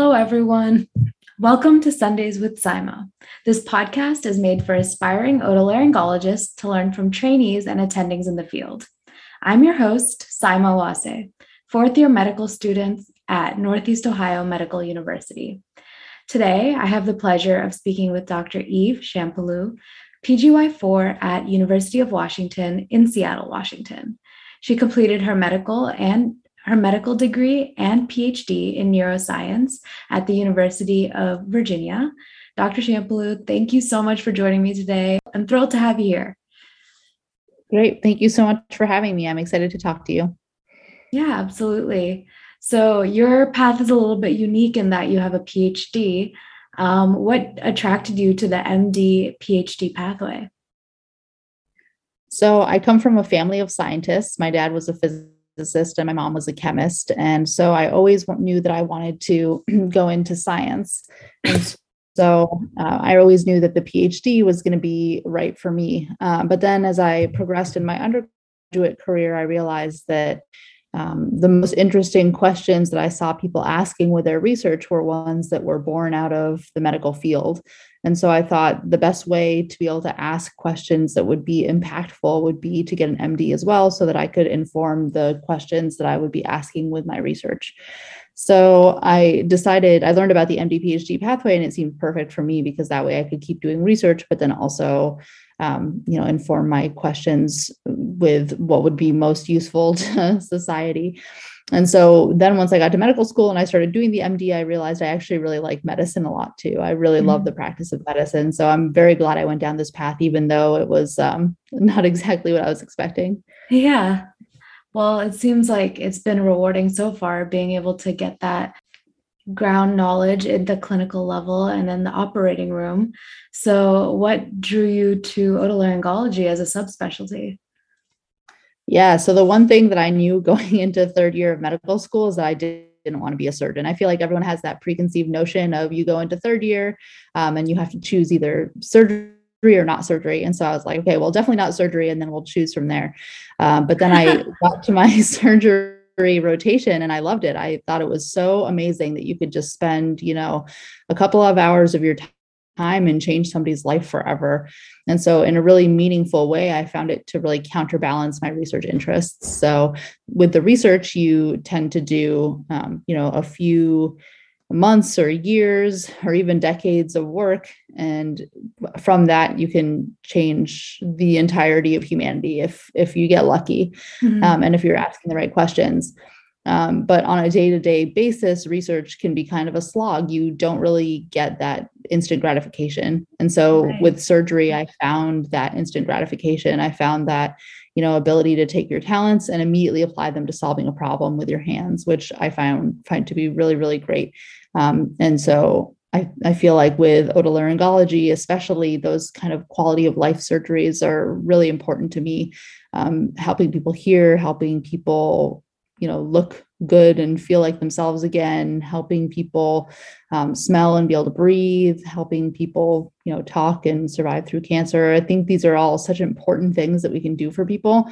Hello, everyone. Welcome to Sundays with Saima. This podcast is made for aspiring otolaryngologists to learn from trainees and attendings in the field. I'm your host, Saima Wase, fourth year medical student at Northeast Ohio Medical University. Today, I have the pleasure of speaking with Dr. Eve Champalou, PGY4 at University of Washington in Seattle, Washington. She completed her medical and her medical degree and PhD in neuroscience at the University of Virginia. Dr. Champalou, thank you so much for joining me today. I'm thrilled to have you here. Great. Thank you so much for having me. I'm excited to talk to you. Yeah, absolutely. So, your path is a little bit unique in that you have a PhD. Um, what attracted you to the MD PhD pathway? So, I come from a family of scientists. My dad was a physicist physicist and my mom was a chemist. And so I always knew that I wanted to go into science. And so uh, I always knew that the PhD was going to be right for me. Uh, but then as I progressed in my undergraduate career, I realized that um, the most interesting questions that I saw people asking with their research were ones that were born out of the medical field. And so I thought the best way to be able to ask questions that would be impactful would be to get an MD as well, so that I could inform the questions that I would be asking with my research. So I decided I learned about the MD PhD pathway, and it seemed perfect for me because that way I could keep doing research, but then also, um, you know, inform my questions with what would be most useful to society. And so then once I got to medical school and I started doing the MD, I realized I actually really like medicine a lot too. I really mm-hmm. love the practice of medicine. So I'm very glad I went down this path, even though it was um, not exactly what I was expecting. Yeah. Well, it seems like it's been rewarding so far being able to get that ground knowledge at the clinical level and then the operating room. So, what drew you to otolaryngology as a subspecialty? Yeah. So the one thing that I knew going into third year of medical school is that I didn't want to be a surgeon. I feel like everyone has that preconceived notion of you go into third year um, and you have to choose either surgery or not surgery. And so I was like, okay, well, definitely not surgery, and then we'll choose from there. Um, but then I got to my surgery rotation and I loved it. I thought it was so amazing that you could just spend, you know, a couple of hours of your time and change somebody's life forever. And so, in a really meaningful way, I found it to really counterbalance my research interests. So, with the research, you tend to do, um, you know, a few months or years or even decades of work and from that you can change the entirety of humanity if if you get lucky mm-hmm. um, and if you're asking the right questions um, but on a day to day basis, research can be kind of a slog. You don't really get that instant gratification. And so right. with surgery, I found that instant gratification. I found that, you know, ability to take your talents and immediately apply them to solving a problem with your hands, which I found find to be really, really great. Um, and so I, I feel like with otolaryngology, especially those kind of quality of life surgeries are really important to me. Um, helping people hear, helping people you know look good and feel like themselves again helping people um, smell and be able to breathe helping people you know talk and survive through cancer. I think these are all such important things that we can do for people.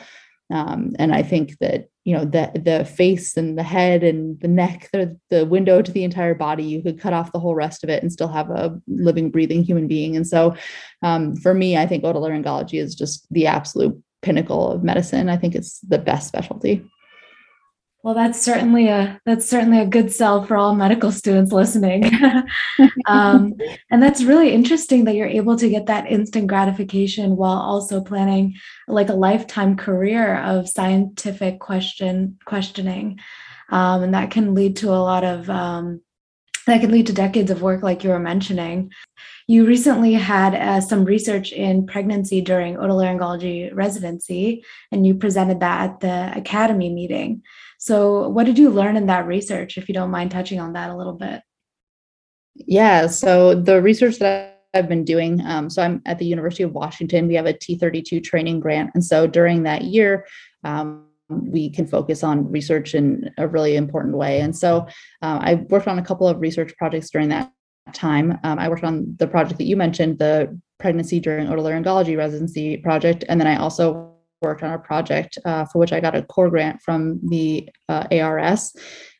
Um, and i think that you know the the face and the head and the neck they're the window to the entire body you could cut off the whole rest of it and still have a living breathing human being. And so um, for me i think otolaryngology is just the absolute pinnacle of medicine. I think it's the best specialty well, that's certainly a that's certainly a good sell for all medical students listening. um, and that's really interesting that you're able to get that instant gratification while also planning like a lifetime career of scientific question questioning, um, and that can lead to a lot of um, that can lead to decades of work, like you were mentioning. You recently had uh, some research in pregnancy during otolaryngology residency, and you presented that at the academy meeting. So, what did you learn in that research, if you don't mind touching on that a little bit? Yeah, so the research that I've been doing, um, so I'm at the University of Washington. We have a T32 training grant. And so during that year, um, we can focus on research in a really important way. And so uh, I worked on a couple of research projects during that time. Um, I worked on the project that you mentioned, the pregnancy during otolaryngology residency project. And then I also worked on a project uh, for which I got a core grant from the uh, ARS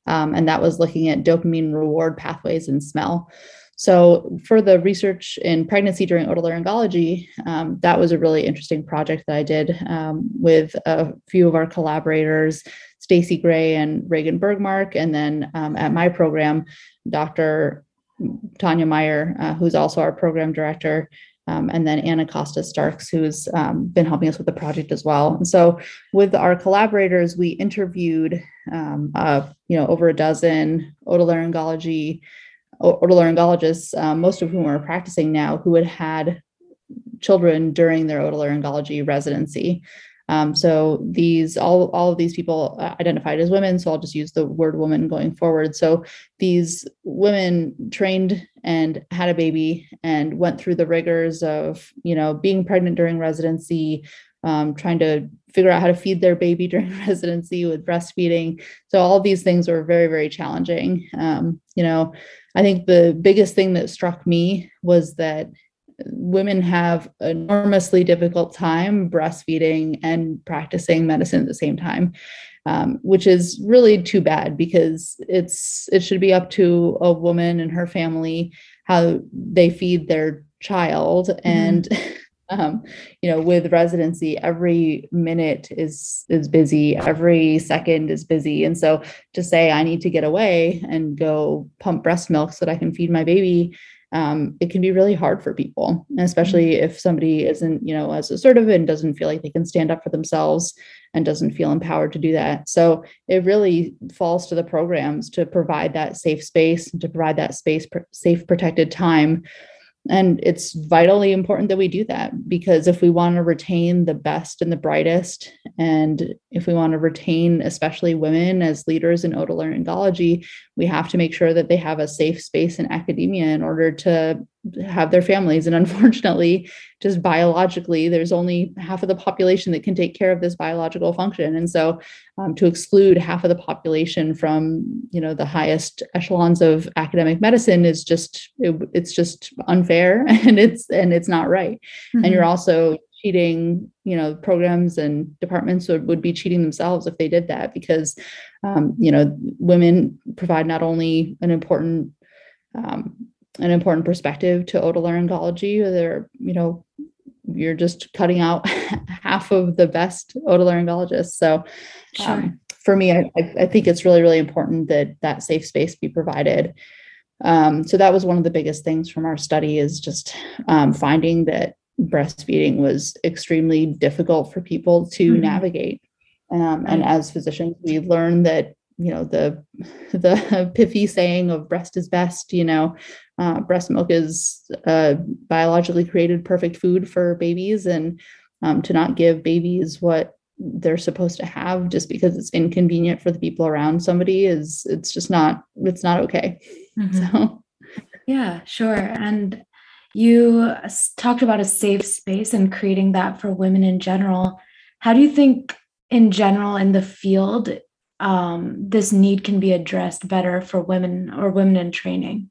um, and that was looking at dopamine reward pathways and smell. So, for the research in pregnancy during otolaryngology, um, that was a really interesting project that I did um, with a few of our collaborators, Stacey Gray and Regan Bergmark, and then um, at my program, Dr. Tanya Meyer, uh, who's also our program director, um, and then Anna Costa Starks, who's um, been helping us with the project as well. And so, with our collaborators, we interviewed, um, uh, you know, over a dozen otolaryngology otolaryngologists, um, most of whom are practicing now, who had had children during their otolaryngology residency. Um, so these all all of these people uh, identified as women. So I'll just use the word woman going forward. So these women trained and had a baby and went through the rigors of you know being pregnant during residency, um, trying to figure out how to feed their baby during residency with breastfeeding. So all these things were very very challenging. Um, you know, I think the biggest thing that struck me was that women have enormously difficult time breastfeeding and practicing medicine at the same time um, which is really too bad because it's it should be up to a woman and her family how they feed their child mm-hmm. and um, you know with residency every minute is is busy every second is busy and so to say i need to get away and go pump breast milk so that i can feed my baby um, it can be really hard for people, especially mm-hmm. if somebody isn't, you know, as assertive and doesn't feel like they can stand up for themselves and doesn't feel empowered to do that. So it really falls to the programs to provide that safe space, and to provide that space, safe, protected time and it's vitally important that we do that because if we want to retain the best and the brightest, and if we want to retain especially women as leaders in otolaryngology, we have to make sure that they have a safe space in academia in order to have their families. And unfortunately, just biologically, there's only half of the population that can take care of this biological function. And so um, to exclude half of the population from, you know, the highest echelons of academic medicine is just, it, it's just unfair and it's, and it's not right. Mm-hmm. And you're mm-hmm. also cheating you know programs and departments would, would be cheating themselves if they did that because um, you know women provide not only an important um, an important perspective to otolaryngology. They're, you know, you're just cutting out half of the best otolaryngologists. So sure. um, for me, I, I, think it's really, really important that that safe space be provided. Um, so that was one of the biggest things from our study is just um, finding that breastfeeding was extremely difficult for people to mm-hmm. navigate. Um, and as physicians, we learned that you know the the pithy saying of breast is best you know uh, breast milk is uh, biologically created perfect food for babies and um, to not give babies what they're supposed to have just because it's inconvenient for the people around somebody is it's just not it's not okay. Mm-hmm. so yeah sure. And you talked about a safe space and creating that for women in general. How do you think in general in the field um, this need can be addressed better for women or women in training?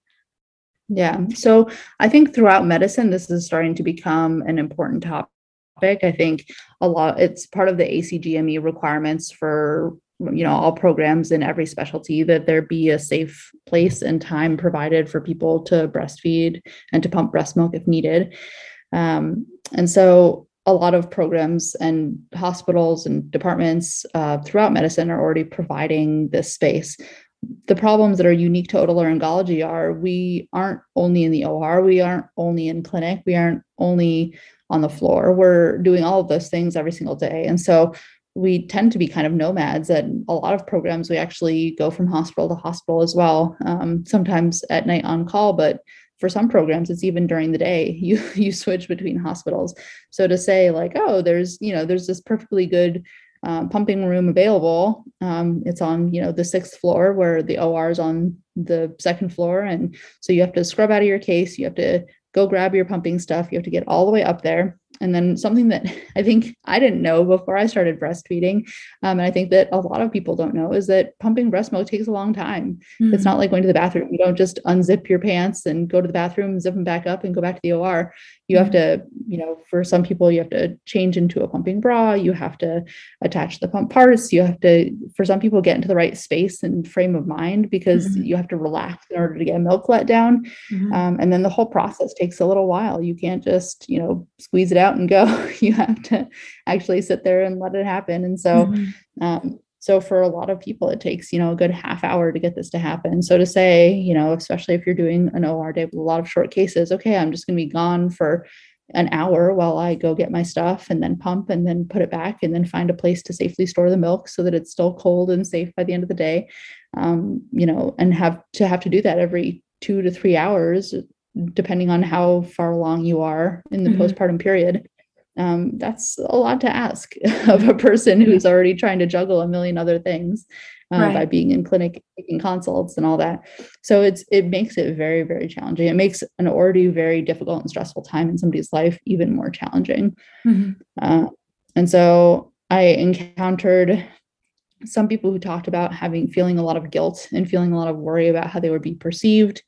Yeah. So I think throughout medicine, this is starting to become an important topic. I think a lot, it's part of the ACGME requirements for you know all programs in every specialty that there be a safe place and time provided for people to breastfeed and to pump breast milk if needed um, and so a lot of programs and hospitals and departments uh, throughout medicine are already providing this space. The problems that are unique to otolaryngology are we aren't only in the OR, we aren't only in clinic, we aren't only on the floor. We're doing all of those things every single day. And so we tend to be kind of nomads at a lot of programs. We actually go from hospital to hospital as well, um, sometimes at night on call, but for some programs it's even during the day you you switch between hospitals. So to say like oh there's you know there's this perfectly good uh, pumping room available um, it's on you know the sixth floor where the or is on the second floor. And so you have to scrub out of your case you have to go grab your pumping stuff you have to get all the way up there and then something that I think I didn't know before I started breastfeeding, um, and I think that a lot of people don't know, is that pumping breast milk takes a long time. Mm-hmm. It's not like going to the bathroom. You don't just unzip your pants and go to the bathroom, zip them back up, and go back to the OR. You have mm-hmm. to, you know, for some people, you have to change into a pumping bra. You have to attach the pump parts. You have to, for some people, get into the right space and frame of mind because mm-hmm. you have to relax in order to get milk let down. Mm-hmm. Um, and then the whole process takes a little while. You can't just, you know, squeeze it out and go. you have to actually sit there and let it happen. And so, mm-hmm. um, so for a lot of people, it takes, you know, a good half hour to get this to happen. So to say, you know, especially if you're doing an OR day with a lot of short cases, okay, I'm just going to be gone for an hour while I go get my stuff and then pump and then put it back and then find a place to safely store the milk so that it's still cold and safe by the end of the day. Um, you know, and have to have to do that every two to three hours, depending on how far along you are in the mm-hmm. postpartum period um, that's a lot to ask of a person who's already trying to juggle a million other things uh, right. by being in clinic taking consults and all that. So it's it makes it very very challenging. It makes an already very difficult and stressful time in somebody's life even more challenging. Mm-hmm. uh, and so i encountered some people who talked about having feeling a lot of guilt and feeling a lot of worry about how they would be perceived.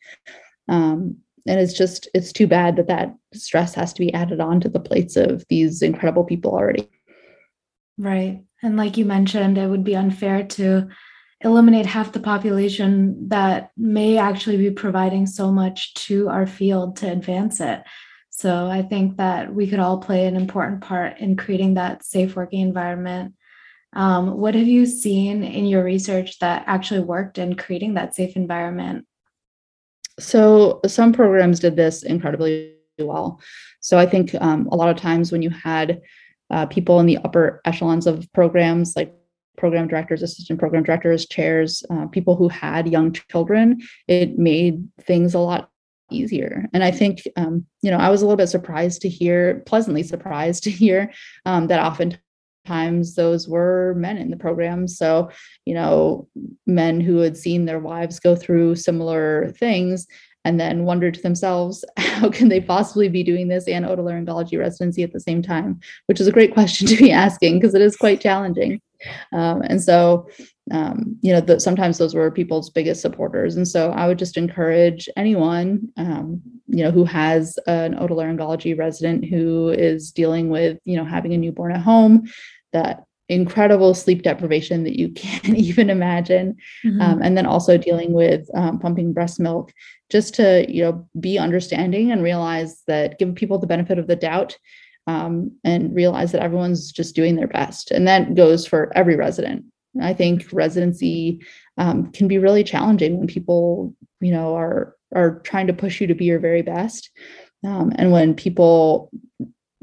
Um, and it's just it's too bad that that stress has to be added on to the plates of these incredible people already. Right. And like you mentioned it would be unfair to eliminate half the population that may actually be providing so much to our field to advance it. So i think that we could all play an important part in creating that safe working environment. Um, what have you seen in your research that actually worked in creating that safe environment so some programs did this incredibly well. So I think um, a lot of times when you had uh, people in the upper echelons of programs, like program directors, assistant program directors, chairs, uh, people who had young children, it made things a lot easier. And I think, um, you know, I was a little bit surprised to hear, pleasantly surprised to hear um, that often times those were men in the program. So, you know, men who had seen their wives go through similar things and then wondered to themselves, how can they possibly be doing this and otolaryngology residency at the same time? Which is a great question to be asking because it is quite challenging. Um, and so, um, you know, the, sometimes those were people's biggest supporters. And so I would just encourage anyone, um, you know, who has an otolaryngology resident who is dealing with, you know, having a newborn at home, that incredible sleep deprivation that you can't even imagine. Mm-hmm. um, and then also dealing with um, pumping breast milk just to you know be understanding and realize that give people the benefit of the doubt um, and realize that everyone's just doing their best. And that goes for every resident. I think residency um, can be really challenging when people you know are are trying to push you to be your very best. Um, and when people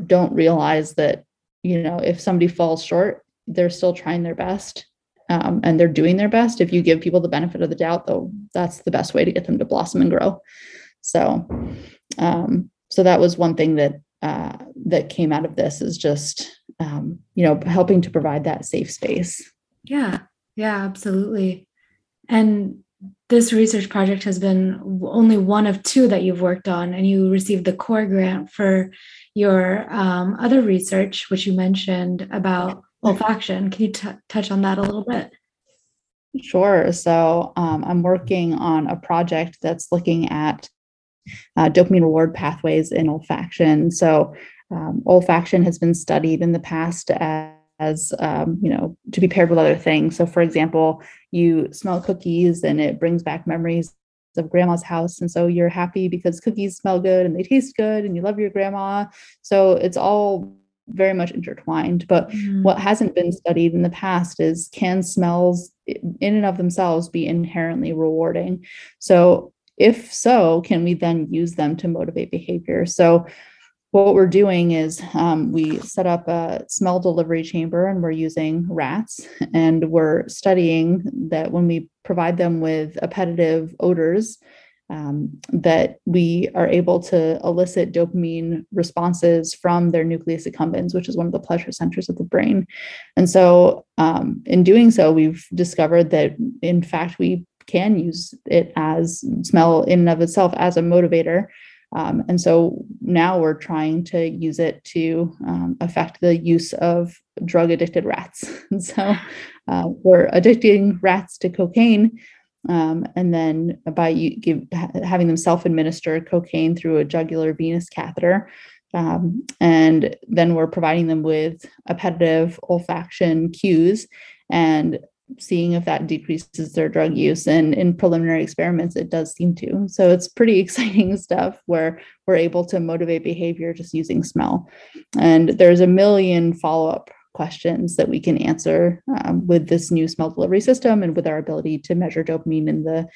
don't realize that you know if somebody falls short they're still trying their best um, and they're doing their best. If you give people the benefit of the doubt though that's the best way to get them to blossom and grow. So um, so that was one thing that uh, that came out of this is just um, you know helping to provide that safe space. Yeah. Yeah absolutely. And this research project has been only one of two that you've worked on and you received the core grant for your um, other research, which you mentioned about olfaction. Can you t- touch on that a little bit? Sure. So um, I'm working on a project that's looking at uh, dopamine reward pathways in olfaction. So um, olfaction has been studied in the past as as um, you know to be paired with other things so for example you smell cookies and it brings back memories of grandma's house. And so you're happy because cookies smell good and they taste good and you love your grandma. So it's all very much intertwined. But mm-hmm. what hasn't been studied in the past is can smells in and of themselves be inherently rewarding? So if so, can we then use them to motivate behavior? So what we're doing is um, we set up a smell delivery chamber and we're using rats and we're studying that when we provide them with appetitive odors um, that we are able to elicit dopamine responses from their nucleus accumbens, which is one of the pleasure centers of the brain. And so, um, in doing so, we've discovered that, in fact, we can use it as smell in and of itself as a motivator Um, and so now we're trying to use it to um, affect the use of drug addicted rats. And so uh, we're addicting rats to cocaine. Um, and then by give, having them self administer cocaine through a jugular venous catheter. Um, and then we're providing them with appetitive olfaction cues and seeing if that decreases their drug use. And in preliminary experiments, it does seem to. So it's pretty exciting stuff where we're able to motivate behavior just using smell. And there's a million follow up questions that we can answer um, with this new smell delivery system and with our ability to measure dopamine in the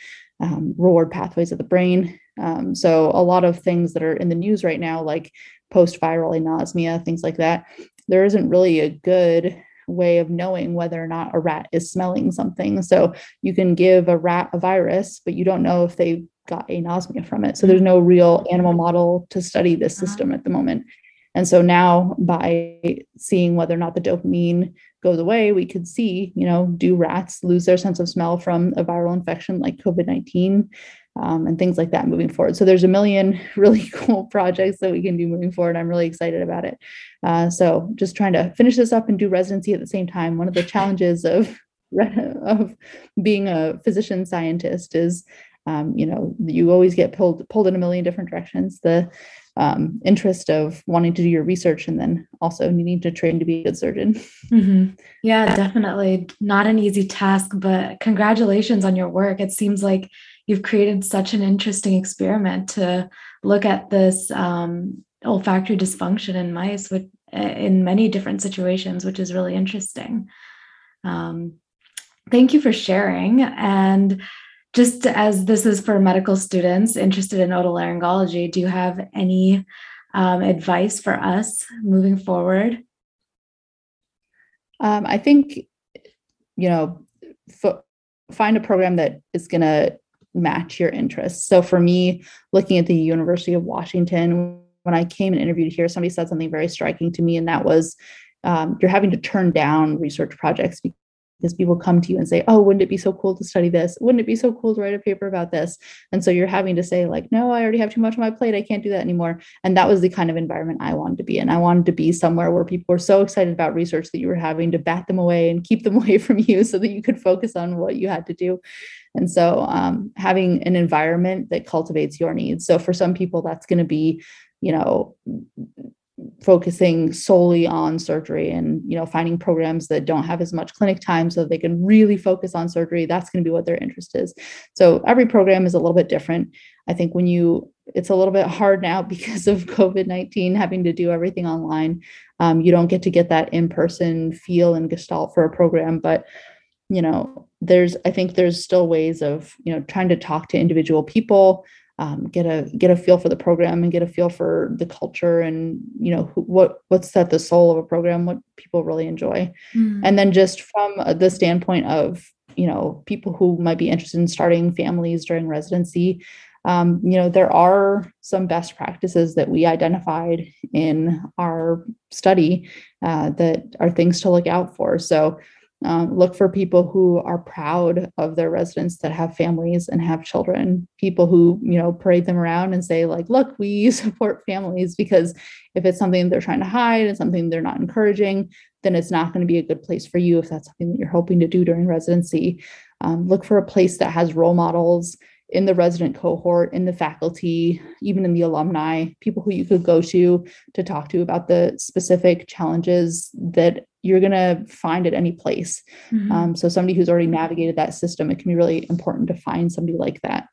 um, reward pathways of the brain. Um, so, a lot of things that are in the news right now, like post viral anosmia, things like that, there isn't really a good way of knowing whether or not a rat is smelling something. So you can give a rat a virus, but you don't know if they got anosmia from it. So there's no real animal model to study this uh-huh. system at the moment. And so now by seeing whether or not the dopamine goes away, we could see, you know, do rats lose their sense of smell from a viral infection like COVID 19? um, and things like that moving forward. So there's a million really cool projects that we can do moving forward. I'm really excited about it. Uh, so just trying to finish this up and do residency at the same time. One of the challenges of of being a physician scientist is, um, you know, you always get pulled pulled in a million different directions. The um, interest of wanting to do your research and then also needing to train to be a good surgeon. Mm-hmm. Yeah, definitely not an easy task, but congratulations on your work. It seems like you've created such an interesting experiment to look at this um, olfactory dysfunction in mice with, in many different situations, which is really interesting. Um, thank you for sharing. And just as this is for medical students interested in otolaryngology, do you have any um, advice for us moving forward? Um, I think, you know, find a program that is going to match your interests. So for me, looking at the University of Washington, when I came and interviewed here, somebody said something very striking to me, and that was um, you're having to turn down research projects because people come to you and say, "Oh, wouldn't it be so cool to study this? Wouldn't it be so cool to write a paper about this?" And so you're having to say, like, "No, I already have too much on my plate. I can't do that anymore." And that was the kind of environment I wanted to be in. I wanted to be somewhere where people were so excited about research that you were having to bat them away and keep them away from you so that you could focus on what you had to do. And so um, having an environment that cultivates your needs. So for some people, that's going to be, you know, focusing solely on surgery and you know finding programs that don't have as much clinic time so they can really focus on surgery that's going to be what their interest is. So every program is a little bit different. I think when you it's a little bit hard now because of covid-19 having to do everything online. Um, you don't get to get that in-person feel and gestalt for a program but you know there's i think there's still ways of you know trying to talk to individual people um, get a get a feel for the program and get a feel for the culture and you know who, what what's at the soul of a program what people really enjoy mm. and then just from the standpoint of you know people who might be interested in starting families during residency um, you know there are some best practices that we identified in our study uh, that are things to look out for so um, look for people who are proud of their residents that have families and have children. People who you know parade them around and say like, "Look, we support families." Because if it's something they're trying to hide and something they're not encouraging, then it's not going to be a good place for you if that's something that you're hoping to do during residency. Um, look for a place that has role models in the resident cohort, in the faculty, even in the alumni, people who you could go to to talk to about the specific challenges that you're going to find at any place. Mm-hmm. Um, so, somebody who's already navigated that system, it can be really important to find somebody like that.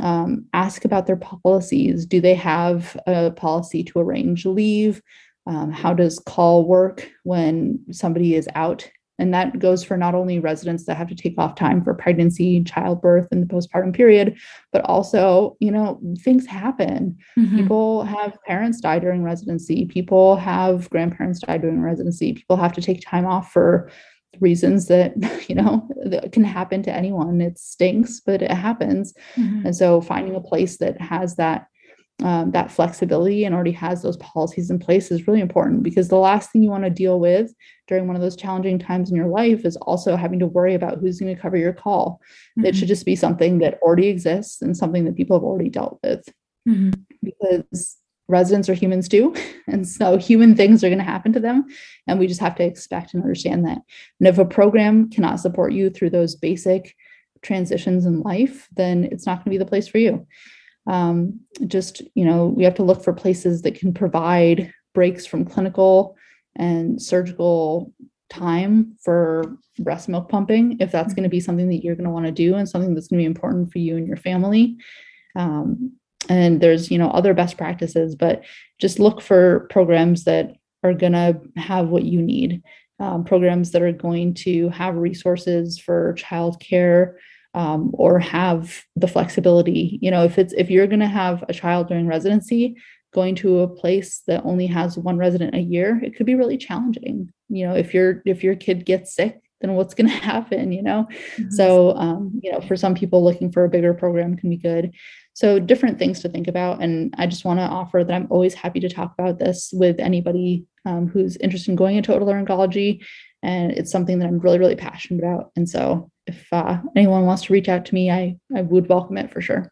Um, ask about their policies. Do they have a policy to arrange leave? Um, how does call work when somebody is out and that goes for not only residents that have to take off time for pregnancy, childbirth, and the postpartum period, but also, you know, things happen. Mm-hmm. People have parents die during residency, people have grandparents die during residency, people have to take time off for reasons that, you know, that can happen to anyone. It stinks, but it happens. Mm-hmm. And so finding a place that has that um, that flexibility and already has those policies in place is really important because the last thing you want to deal with during one of those challenging times in your life is also having to worry about who's going to cover your call. Mm-hmm. It should just be something that already exists and something that people have already dealt with. Mm-hmm. because residents are humans too. And so human things are going to happen to them. And we just have to expect and understand that. And if a program cannot support you through those basic transitions in life, then it's not going to be the place for you. Um, just, you know, we have to look for places that can provide breaks from clinical and surgical time for breast milk pumping if that's going to be something that you're going to want to do and something that's going to be important for you and your family. Um, and there's you know other best practices but just look for programs that are going to have what you need. Um, programs that are going to have resources for childcare um, or have the flexibility you know if it's if you're going to have a child during residency going to a place that only has one resident a year it could be really challenging. You know if your if your kid gets sick then what's going to happen you know? Mm-hmm. so um, you know for some people looking for a bigger program can be good. So different things to think about and i just want to offer that i'm always happy to talk about this with anybody um, who's interested in going into otolaryngology and it's something that i'm really really passionate about and so if uh, anyone wants to reach out to me i i would welcome it for sure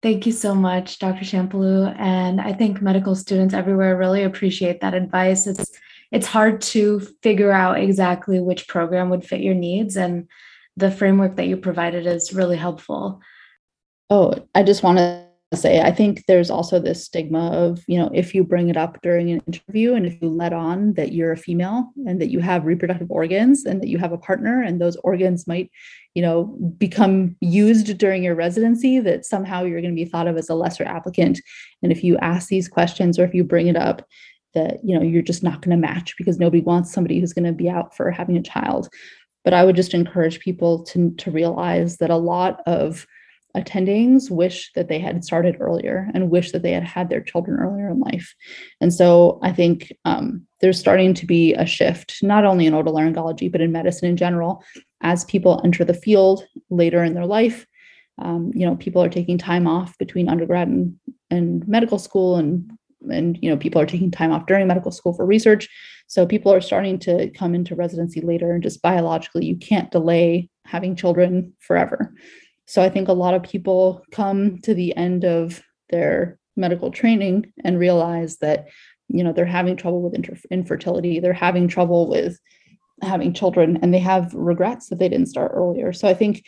Thank you so much, Dr. Champalou. And I think medical students everywhere really appreciate that advice. It's it's hard to figure out exactly which program would fit your needs and the framework that you provided is really helpful oh i just want to say i think there's also this stigma of you know if you bring it up during an interview and if you let on that you're a female and that you have reproductive organs and that you have a partner and those organs might you know become used during your residency that somehow you're going to be thought of as a lesser applicant. And if you ask these questions or if you bring it up that you know you're just not going to match because nobody wants somebody who's going to be out for having a child. But i would just encourage people to to realize that a lot of attendings wish that they had started earlier and wish that they had had their children earlier in life. And so i think um, there's starting to be a shift not only in otolaryngology but in medicine in general. As people enter the field later in their life um, you know people are taking time off between undergrad and, and medical school and and you know people are taking time off during medical school for research. So people are starting to come into residency later and just biologically you can't delay having children forever so i think a lot of people come to the end of their medical training and realize that you know they're having trouble with inter- infertility they're having trouble with having children and they have regrets that they didn't start earlier. So i think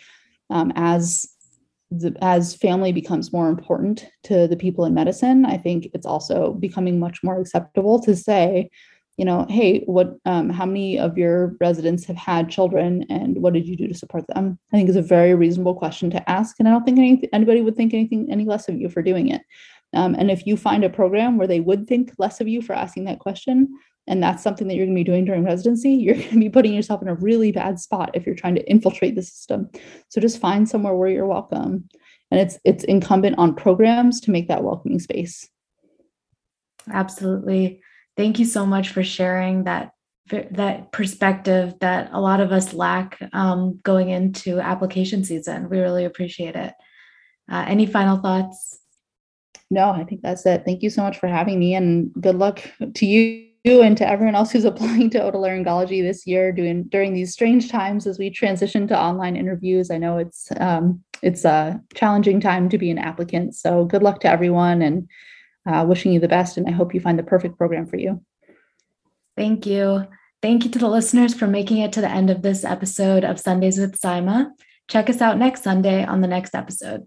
um, as the, as family becomes more important to the people in medicine, I think it's also becoming much more acceptable to say, you know, hey, what, um, how many of your residents have had children, and what did you do to support them? I think is a very reasonable question to ask, and I don't think any, anybody would think anything any less of you for doing it. Um, and if you find a program where they would think less of you for asking that question, and that's something that you're going to be doing during residency, you're going to be putting yourself in a really bad spot if you're trying to infiltrate the system. So just find somewhere where you're welcome. And it's it's incumbent on programs to make that welcoming space. Absolutely. Thank you so much for sharing that that perspective that a lot of us lack um, going into application season. We really appreciate it. Uh, any final thoughts? No, I think that's it. Thank you so much for having me and good luck to you and to everyone else who's applying to otolaryngology this year doing during these strange times as we transition to online interviews i know it's um, it's a challenging time to be an applicant so good luck to everyone and uh, wishing you the best and i hope you find the perfect program for you. Thank you. Thank you to the listeners for making it to the end of this episode of sundays with Saima. check us out next sunday on the next episode